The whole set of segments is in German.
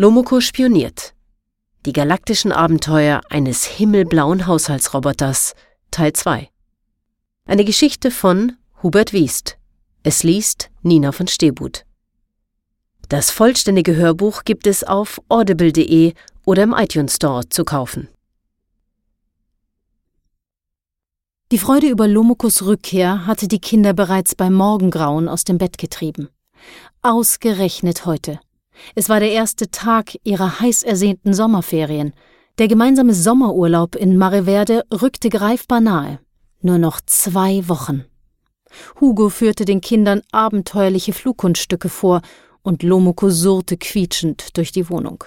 Lomoko spioniert. Die galaktischen Abenteuer eines himmelblauen Haushaltsroboters Teil 2. Eine Geschichte von Hubert Wiest. Es liest Nina von Stebut. Das vollständige Hörbuch gibt es auf audible.de oder im iTunes Store zu kaufen. Die Freude über Lomokos Rückkehr hatte die Kinder bereits beim Morgengrauen aus dem Bett getrieben. Ausgerechnet heute. Es war der erste Tag ihrer heiß ersehnten Sommerferien. Der gemeinsame Sommerurlaub in Mareverde rückte greifbar nahe. Nur noch zwei Wochen. Hugo führte den Kindern abenteuerliche Flugkunststücke vor und Lomoko surrte quietschend durch die Wohnung.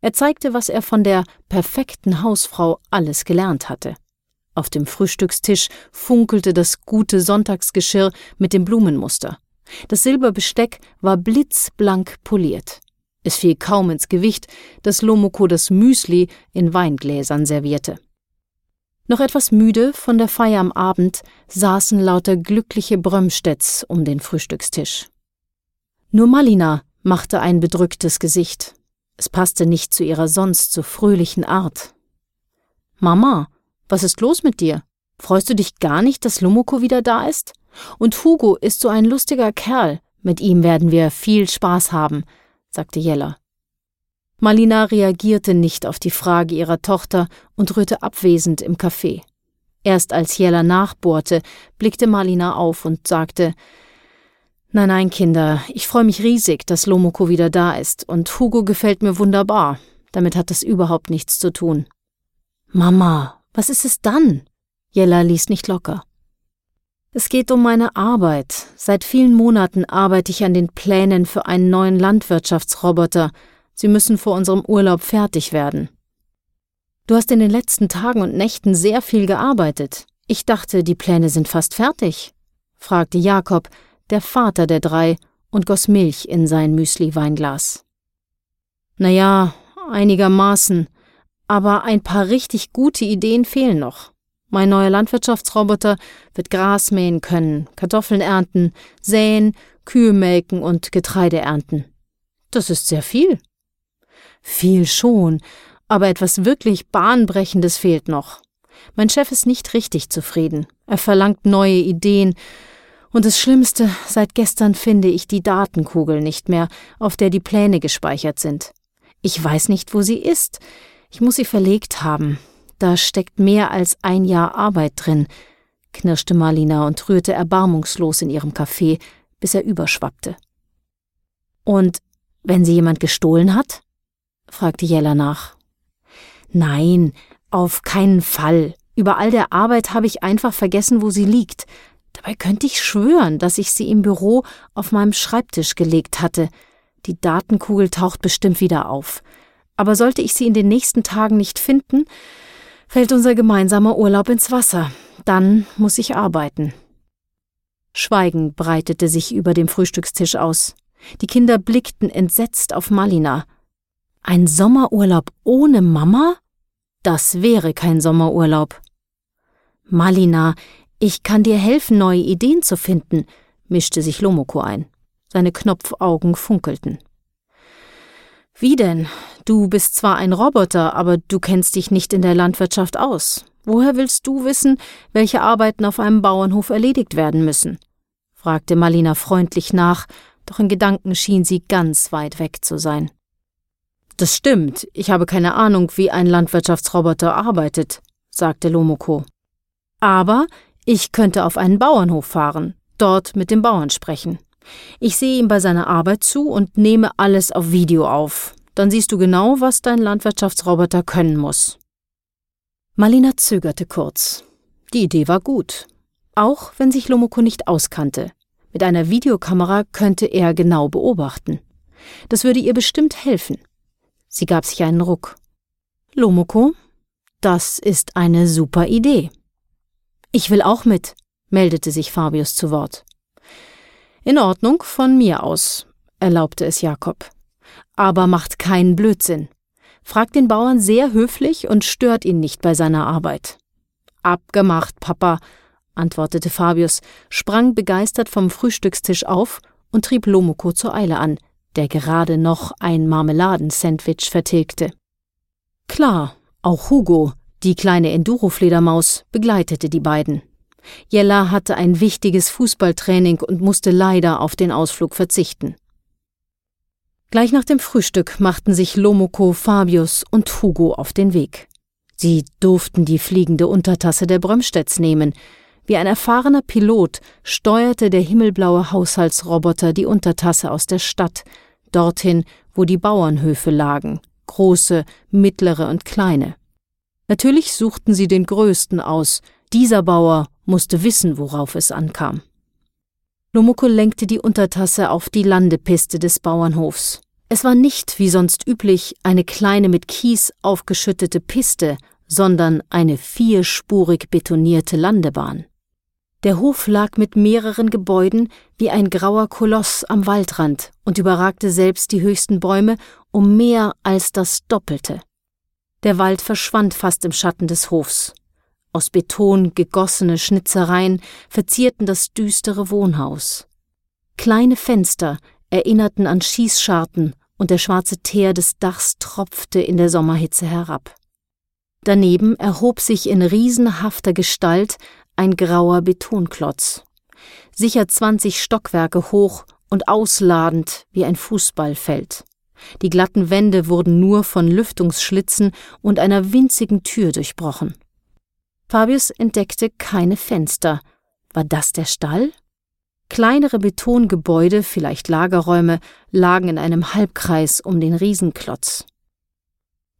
Er zeigte, was er von der perfekten Hausfrau alles gelernt hatte. Auf dem Frühstückstisch funkelte das gute Sonntagsgeschirr mit dem Blumenmuster. Das Silberbesteck war blitzblank poliert. Es fiel kaum ins Gewicht, dass Lomoko das Müsli in Weingläsern servierte. Noch etwas müde von der Feier am Abend saßen lauter glückliche Brömstedts um den Frühstückstisch. Nur Malina machte ein bedrücktes Gesicht. Es passte nicht zu ihrer sonst so fröhlichen Art. Mama, was ist los mit dir? Freust du dich gar nicht, dass Lumoko wieder da ist? Und Hugo ist so ein lustiger Kerl. Mit ihm werden wir viel Spaß haben, sagte Jella. Malina reagierte nicht auf die Frage ihrer Tochter und rührte abwesend im Café. Erst als Jella nachbohrte, blickte Malina auf und sagte Nein, nein, Kinder, ich freue mich riesig, dass Lomoko wieder da ist, und Hugo gefällt mir wunderbar. Damit hat es überhaupt nichts zu tun. Mama, was ist es dann? Jella ließ nicht locker. Es geht um meine Arbeit. Seit vielen Monaten arbeite ich an den Plänen für einen neuen Landwirtschaftsroboter. Sie müssen vor unserem Urlaub fertig werden. Du hast in den letzten Tagen und Nächten sehr viel gearbeitet. Ich dachte, die Pläne sind fast fertig, fragte Jakob, der Vater der drei, und goss Milch in sein Müsli-Weinglas. Na ja, einigermaßen aber ein paar richtig gute Ideen fehlen noch. Mein neuer Landwirtschaftsroboter wird Gras mähen können, Kartoffeln ernten, säen, Kühe melken und Getreide ernten. Das ist sehr viel. Viel schon, aber etwas wirklich Bahnbrechendes fehlt noch. Mein Chef ist nicht richtig zufrieden. Er verlangt neue Ideen. Und das Schlimmste, seit gestern finde ich die Datenkugel nicht mehr, auf der die Pläne gespeichert sind. Ich weiß nicht, wo sie ist. Ich muss sie verlegt haben. Da steckt mehr als ein Jahr Arbeit drin, knirschte Marlina und rührte erbarmungslos in ihrem Kaffee, bis er überschwappte. Und wenn sie jemand gestohlen hat? fragte Jella nach. Nein, auf keinen Fall. Über all der Arbeit habe ich einfach vergessen, wo sie liegt. Dabei könnte ich schwören, dass ich sie im Büro auf meinem Schreibtisch gelegt hatte. Die Datenkugel taucht bestimmt wieder auf aber sollte ich sie in den nächsten Tagen nicht finden, fällt unser gemeinsamer Urlaub ins Wasser. Dann muss ich arbeiten. Schweigen breitete sich über dem Frühstückstisch aus. Die Kinder blickten entsetzt auf Malina. Ein Sommerurlaub ohne Mama? Das wäre kein Sommerurlaub. Malina, ich kann dir helfen, neue Ideen zu finden, mischte sich Lomoko ein. Seine Knopfaugen funkelten. Wie denn? Du bist zwar ein Roboter, aber du kennst dich nicht in der Landwirtschaft aus. Woher willst du wissen, welche Arbeiten auf einem Bauernhof erledigt werden müssen? fragte Malina freundlich nach, doch in Gedanken schien sie ganz weit weg zu sein. Das stimmt, ich habe keine Ahnung, wie ein Landwirtschaftsroboter arbeitet, sagte Lomoko. Aber ich könnte auf einen Bauernhof fahren, dort mit dem Bauern sprechen. Ich sehe ihm bei seiner Arbeit zu und nehme alles auf Video auf. Dann siehst du genau, was dein Landwirtschaftsroboter können muss. Malina zögerte kurz. Die Idee war gut. Auch wenn sich Lomoko nicht auskannte. Mit einer Videokamera könnte er genau beobachten. Das würde ihr bestimmt helfen. Sie gab sich einen Ruck. Lomoko, das ist eine super Idee. Ich will auch mit, meldete sich Fabius zu Wort. In Ordnung, von mir aus, erlaubte es Jakob. Aber macht keinen Blödsinn. Fragt den Bauern sehr höflich und stört ihn nicht bei seiner Arbeit. Abgemacht, Papa, antwortete Fabius, sprang begeistert vom Frühstückstisch auf und trieb Lomoko zur Eile an, der gerade noch ein Marmeladensandwich vertilgte. Klar, auch Hugo, die kleine Enduro-Fledermaus, begleitete die beiden. Jella hatte ein wichtiges Fußballtraining und musste leider auf den Ausflug verzichten. Gleich nach dem Frühstück machten sich Lomoko, Fabius und Hugo auf den Weg. Sie durften die fliegende Untertasse der Brömstedts nehmen. Wie ein erfahrener Pilot steuerte der himmelblaue Haushaltsroboter die Untertasse aus der Stadt, dorthin, wo die Bauernhöfe lagen, große, mittlere und kleine. Natürlich suchten sie den größten aus, dieser Bauer musste wissen, worauf es ankam. Lomoko lenkte die Untertasse auf die Landepiste des Bauernhofs. Es war nicht, wie sonst üblich, eine kleine mit Kies aufgeschüttete Piste, sondern eine vierspurig betonierte Landebahn. Der Hof lag mit mehreren Gebäuden wie ein grauer Koloss am Waldrand und überragte selbst die höchsten Bäume um mehr als das Doppelte. Der Wald verschwand fast im Schatten des Hofs. Aus Beton gegossene Schnitzereien verzierten das düstere Wohnhaus. Kleine Fenster erinnerten an Schießscharten und der schwarze Teer des Dachs tropfte in der Sommerhitze herab. Daneben erhob sich in riesenhafter Gestalt ein grauer Betonklotz, sicher zwanzig Stockwerke hoch und ausladend wie ein Fußballfeld. Die glatten Wände wurden nur von Lüftungsschlitzen und einer winzigen Tür durchbrochen. Fabius entdeckte keine Fenster. War das der Stall? Kleinere Betongebäude, vielleicht Lagerräume, lagen in einem Halbkreis um den Riesenklotz.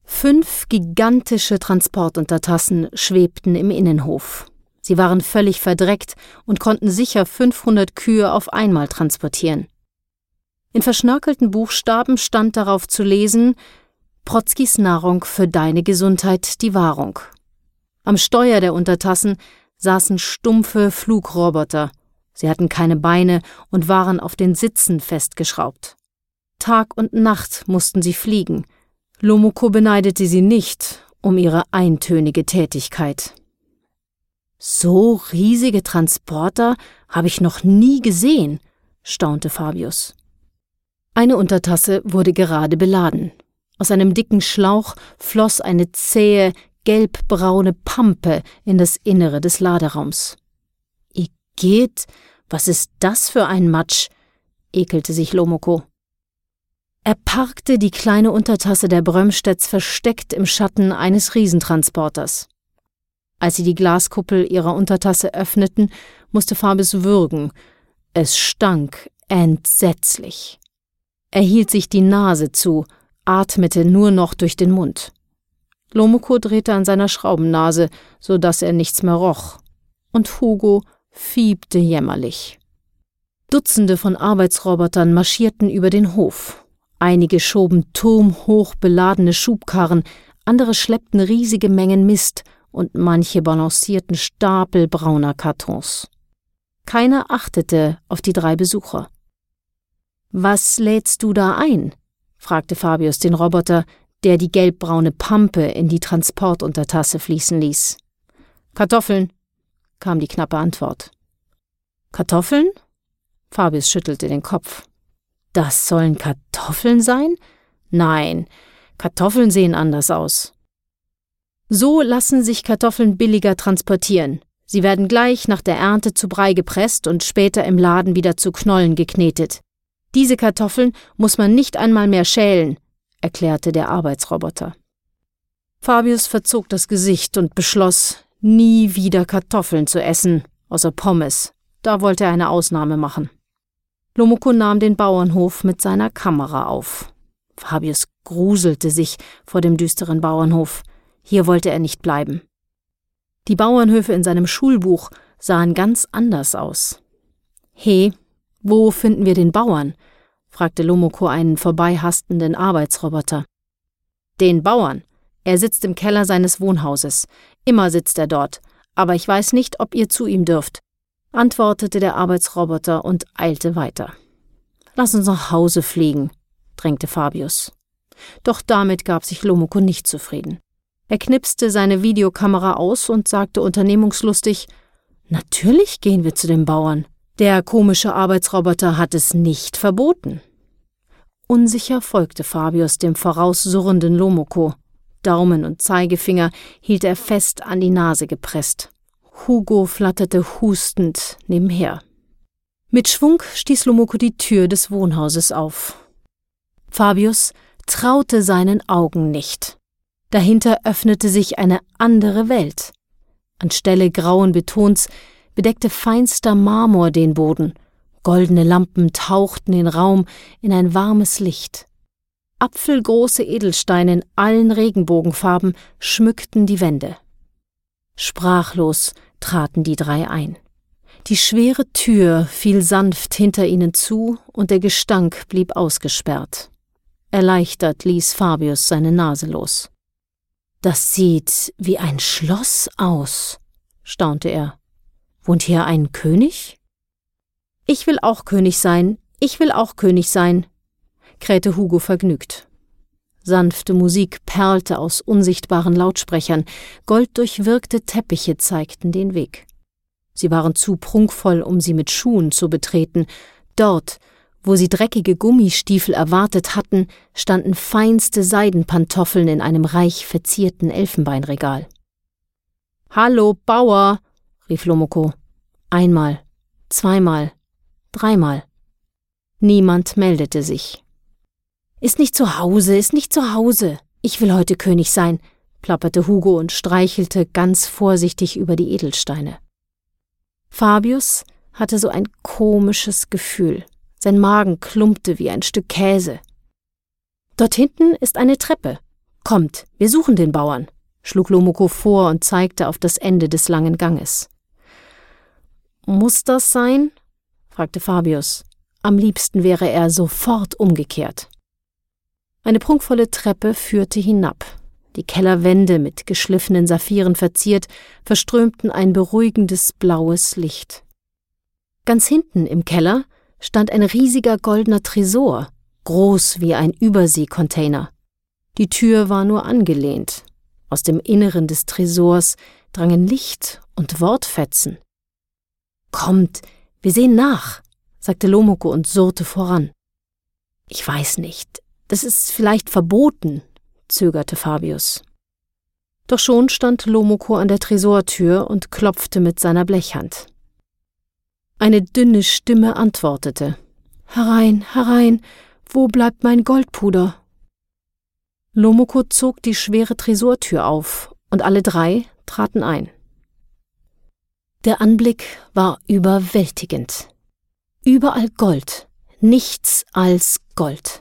Fünf gigantische Transportuntertassen schwebten im Innenhof. Sie waren völlig verdreckt und konnten sicher 500 Kühe auf einmal transportieren. In verschnörkelten Buchstaben stand darauf zu lesen Protzkis Nahrung für deine Gesundheit die Wahrung. Am Steuer der Untertassen saßen stumpfe Flugroboter. Sie hatten keine Beine und waren auf den Sitzen festgeschraubt. Tag und Nacht mussten sie fliegen. Lomoko beneidete sie nicht um ihre eintönige Tätigkeit. So riesige Transporter habe ich noch nie gesehen, staunte Fabius. Eine Untertasse wurde gerade beladen. Aus einem dicken Schlauch floss eine zähe, gelbbraune Pampe in das Innere des Laderaums. Igitt, was ist das für ein Matsch? ekelte sich Lomoko. Er parkte die kleine Untertasse der Brömstedts versteckt im Schatten eines Riesentransporters. Als sie die Glaskuppel ihrer Untertasse öffneten, musste Fabius würgen. Es stank entsetzlich. Er hielt sich die Nase zu, atmete nur noch durch den Mund. Lomoko drehte an seiner Schraubennase, so dass er nichts mehr roch. Und Hugo fiebte jämmerlich. Dutzende von Arbeitsrobotern marschierten über den Hof. Einige schoben turmhoch beladene Schubkarren, andere schleppten riesige Mengen Mist und manche balancierten Stapel brauner Kartons. Keiner achtete auf die drei Besucher. Was lädst du da ein? fragte Fabius den Roboter, der die gelbbraune Pampe in die Transportuntertasse fließen ließ. Kartoffeln, kam die knappe Antwort. Kartoffeln? Fabius schüttelte den Kopf. Das sollen Kartoffeln sein? Nein, Kartoffeln sehen anders aus. So lassen sich Kartoffeln billiger transportieren. Sie werden gleich nach der Ernte zu Brei gepresst und später im Laden wieder zu Knollen geknetet. Diese Kartoffeln muss man nicht einmal mehr schälen, erklärte der Arbeitsroboter. Fabius verzog das Gesicht und beschloss, nie wieder Kartoffeln zu essen, außer Pommes. Da wollte er eine Ausnahme machen. Lomoko nahm den Bauernhof mit seiner Kamera auf. Fabius gruselte sich vor dem düsteren Bauernhof. Hier wollte er nicht bleiben. Die Bauernhöfe in seinem Schulbuch sahen ganz anders aus. He, wo finden wir den Bauern? Fragte Lomoko einen vorbeihastenden Arbeitsroboter. Den Bauern. Er sitzt im Keller seines Wohnhauses. Immer sitzt er dort. Aber ich weiß nicht, ob ihr zu ihm dürft, antwortete der Arbeitsroboter und eilte weiter. Lass uns nach Hause fliegen, drängte Fabius. Doch damit gab sich Lomoko nicht zufrieden. Er knipste seine Videokamera aus und sagte unternehmungslustig Natürlich gehen wir zu den Bauern. Der komische Arbeitsroboter hat es nicht verboten. Unsicher folgte Fabius dem voraussurrenden Lomoko. Daumen und Zeigefinger hielt er fest an die Nase gepresst. Hugo flatterte hustend nebenher. Mit Schwung stieß Lomoko die Tür des Wohnhauses auf. Fabius traute seinen Augen nicht. Dahinter öffnete sich eine andere Welt. Anstelle grauen Betons bedeckte feinster Marmor den Boden, goldene Lampen tauchten den Raum in ein warmes Licht. Apfelgroße Edelsteine in allen Regenbogenfarben schmückten die Wände. Sprachlos traten die drei ein. Die schwere Tür fiel sanft hinter ihnen zu und der Gestank blieb ausgesperrt. Erleichtert ließ Fabius seine Nase los. Das sieht wie ein Schloss aus, staunte er. Wohnt hier ein König? Ich will auch König sein, ich will auch König sein, krähte Hugo vergnügt. Sanfte Musik perlte aus unsichtbaren Lautsprechern, golddurchwirkte Teppiche zeigten den Weg. Sie waren zu prunkvoll, um sie mit Schuhen zu betreten. Dort, wo sie dreckige Gummistiefel erwartet hatten, standen feinste Seidenpantoffeln in einem reich verzierten Elfenbeinregal. Hallo, Bauer, rief Lomoko. Einmal, zweimal, dreimal. Niemand meldete sich. Ist nicht zu Hause, ist nicht zu Hause. Ich will heute König sein, plapperte Hugo und streichelte ganz vorsichtig über die Edelsteine. Fabius hatte so ein komisches Gefühl. Sein Magen klumpte wie ein Stück Käse. Dort hinten ist eine Treppe. Kommt, wir suchen den Bauern, schlug Lomoko vor und zeigte auf das Ende des langen Ganges. Muss das sein? Fragte Fabius. Am liebsten wäre er sofort umgekehrt. Eine prunkvolle Treppe führte hinab. Die Kellerwände mit geschliffenen Saphiren verziert, verströmten ein beruhigendes blaues Licht. Ganz hinten im Keller stand ein riesiger goldener Tresor, groß wie ein Überseekontainer. Die Tür war nur angelehnt. Aus dem Inneren des Tresors drangen Licht und Wortfetzen. Kommt, wir sehen nach, sagte Lomoko und surrte voran. Ich weiß nicht, das ist vielleicht verboten, zögerte Fabius. Doch schon stand Lomoko an der Tresortür und klopfte mit seiner Blechhand. Eine dünne Stimme antwortete Herein, herein, wo bleibt mein Goldpuder? Lomoko zog die schwere Tresortür auf, und alle drei traten ein. Der Anblick war überwältigend. Überall Gold, nichts als Gold.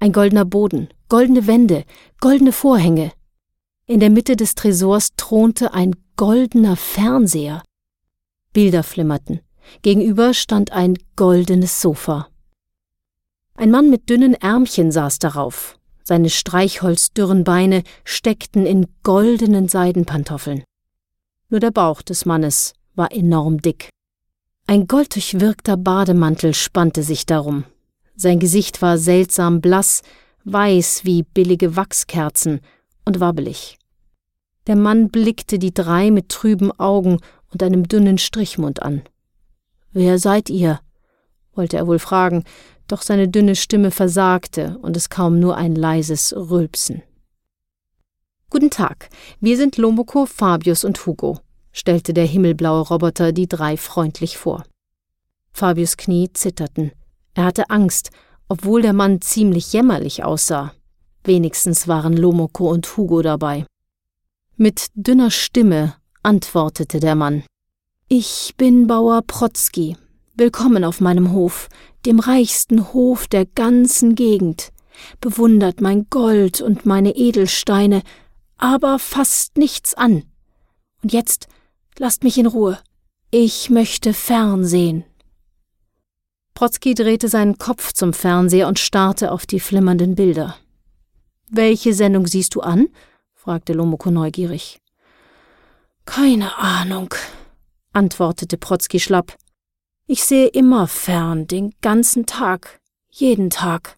Ein goldener Boden, goldene Wände, goldene Vorhänge. In der Mitte des Tresors thronte ein goldener Fernseher. Bilder flimmerten. Gegenüber stand ein goldenes Sofa. Ein Mann mit dünnen Ärmchen saß darauf. Seine streichholzdürren Beine steckten in goldenen Seidenpantoffeln. Nur der Bauch des Mannes war enorm dick. Ein golddurchwirkter Bademantel spannte sich darum. Sein Gesicht war seltsam blass, weiß wie billige Wachskerzen und wabbelig. Der Mann blickte die drei mit trüben Augen und einem dünnen Strichmund an. Wer seid ihr? wollte er wohl fragen, doch seine dünne Stimme versagte und es kaum nur ein leises Rülpsen. Guten Tag, wir sind Lomoko, Fabius und Hugo, stellte der himmelblaue Roboter die drei freundlich vor. Fabius Knie zitterten. Er hatte Angst, obwohl der Mann ziemlich jämmerlich aussah. Wenigstens waren Lomoko und Hugo dabei. Mit dünner Stimme antwortete der Mann. Ich bin Bauer Protzki. Willkommen auf meinem Hof, dem reichsten Hof der ganzen Gegend. Bewundert mein Gold und meine Edelsteine, aber fasst nichts an. Und jetzt lasst mich in Ruhe. Ich möchte fernsehen. Protzki drehte seinen Kopf zum Fernseher und starrte auf die flimmernden Bilder. Welche Sendung siehst du an? fragte Lomoko neugierig. Keine Ahnung, antwortete Protzki schlapp. Ich sehe immer fern, den ganzen Tag, jeden Tag.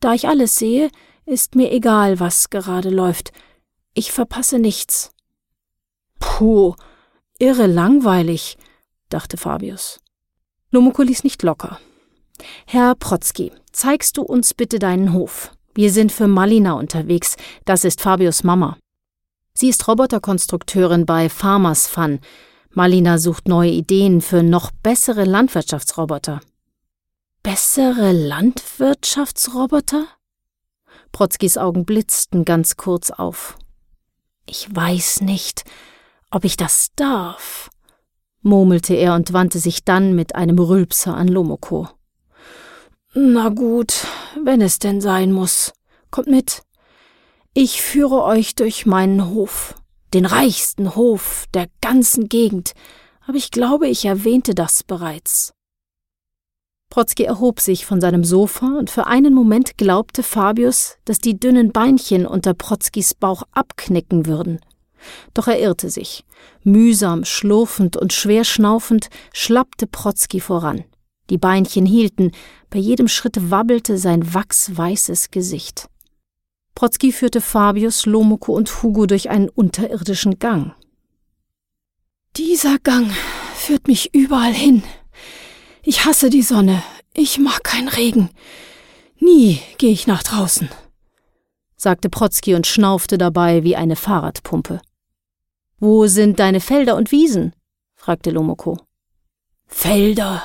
Da ich alles sehe, ist mir egal, was gerade läuft. Ich verpasse nichts. Puh, irre langweilig, dachte Fabius. Lomoko ließ nicht locker. Herr Protzki, zeigst du uns bitte deinen Hof. Wir sind für Malina unterwegs. Das ist Fabius Mama. Sie ist Roboterkonstrukteurin bei Farmers Fun. Malina sucht neue Ideen für noch bessere Landwirtschaftsroboter. Bessere Landwirtschaftsroboter? Protzkis Augen blitzten ganz kurz auf. Ich weiß nicht, ob ich das darf, murmelte er und wandte sich dann mit einem Rülpser an Lomoko. Na gut, wenn es denn sein muss. Kommt mit. Ich führe euch durch meinen Hof, den reichsten Hof der ganzen Gegend, aber ich glaube, ich erwähnte das bereits. Protzki erhob sich von seinem Sofa und für einen Moment glaubte Fabius, dass die dünnen Beinchen unter Protzkis Bauch abknicken würden. Doch er irrte sich. Mühsam, schlurfend und schwer schnaufend schlappte Protzki voran. Die Beinchen hielten, bei jedem Schritt wabbelte sein wachsweißes Gesicht. Protzki führte Fabius, Lomoko und Hugo durch einen unterirdischen Gang. Dieser Gang führt mich überall hin. Ich hasse die Sonne. Ich mag keinen Regen. Nie gehe ich nach draußen, sagte Protzki und schnaufte dabei wie eine Fahrradpumpe. Wo sind deine Felder und Wiesen? fragte Lomoko. Felder,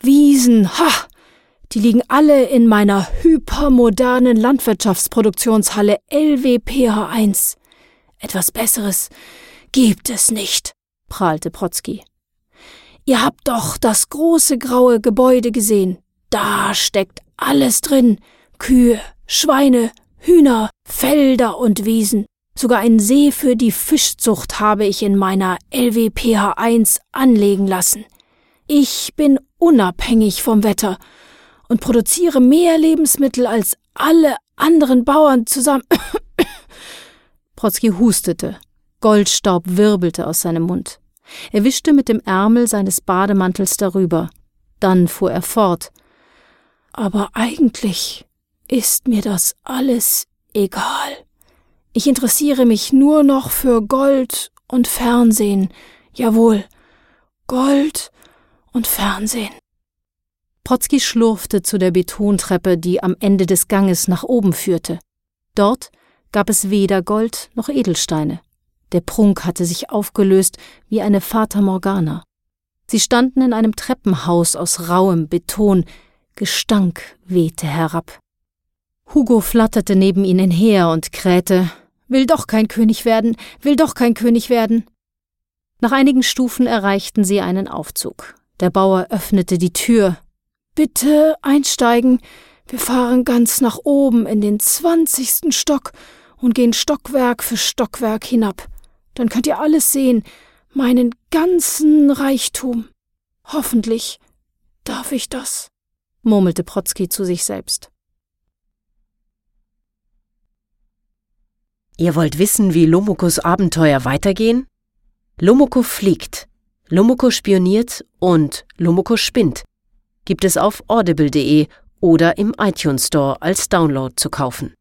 Wiesen, ha! Die liegen alle in meiner hypermodernen Landwirtschaftsproduktionshalle LWPH1. Etwas Besseres gibt es nicht, prahlte Protzki. Ihr habt doch das große graue Gebäude gesehen. Da steckt alles drin. Kühe, Schweine, Hühner, Felder und Wiesen. Sogar einen See für die Fischzucht habe ich in meiner LWPH1 anlegen lassen. Ich bin unabhängig vom Wetter und produziere mehr Lebensmittel als alle anderen Bauern zusammen. Protzki hustete. Goldstaub wirbelte aus seinem Mund. Er wischte mit dem Ärmel seines Bademantels darüber. Dann fuhr er fort. Aber eigentlich ist mir das alles egal. Ich interessiere mich nur noch für Gold und Fernsehen. Jawohl, Gold und Fernsehen. Protzki schlurfte zu der Betontreppe, die am Ende des Ganges nach oben führte. Dort gab es weder Gold noch Edelsteine. Der Prunk hatte sich aufgelöst wie eine Fata Morgana. Sie standen in einem Treppenhaus aus rauem Beton, Gestank wehte herab. Hugo flatterte neben ihnen her und krähte Will doch kein König werden, will doch kein König werden. Nach einigen Stufen erreichten sie einen Aufzug. Der Bauer öffnete die Tür, Bitte einsteigen. Wir fahren ganz nach oben in den zwanzigsten Stock und gehen Stockwerk für Stockwerk hinab. Dann könnt ihr alles sehen, meinen ganzen Reichtum. Hoffentlich darf ich das, murmelte Protzki zu sich selbst. Ihr wollt wissen, wie Lomokos Abenteuer weitergehen? Lomoko fliegt, Lomoko spioniert und Lomoko spinnt gibt es auf audible.de oder im iTunes Store als Download zu kaufen.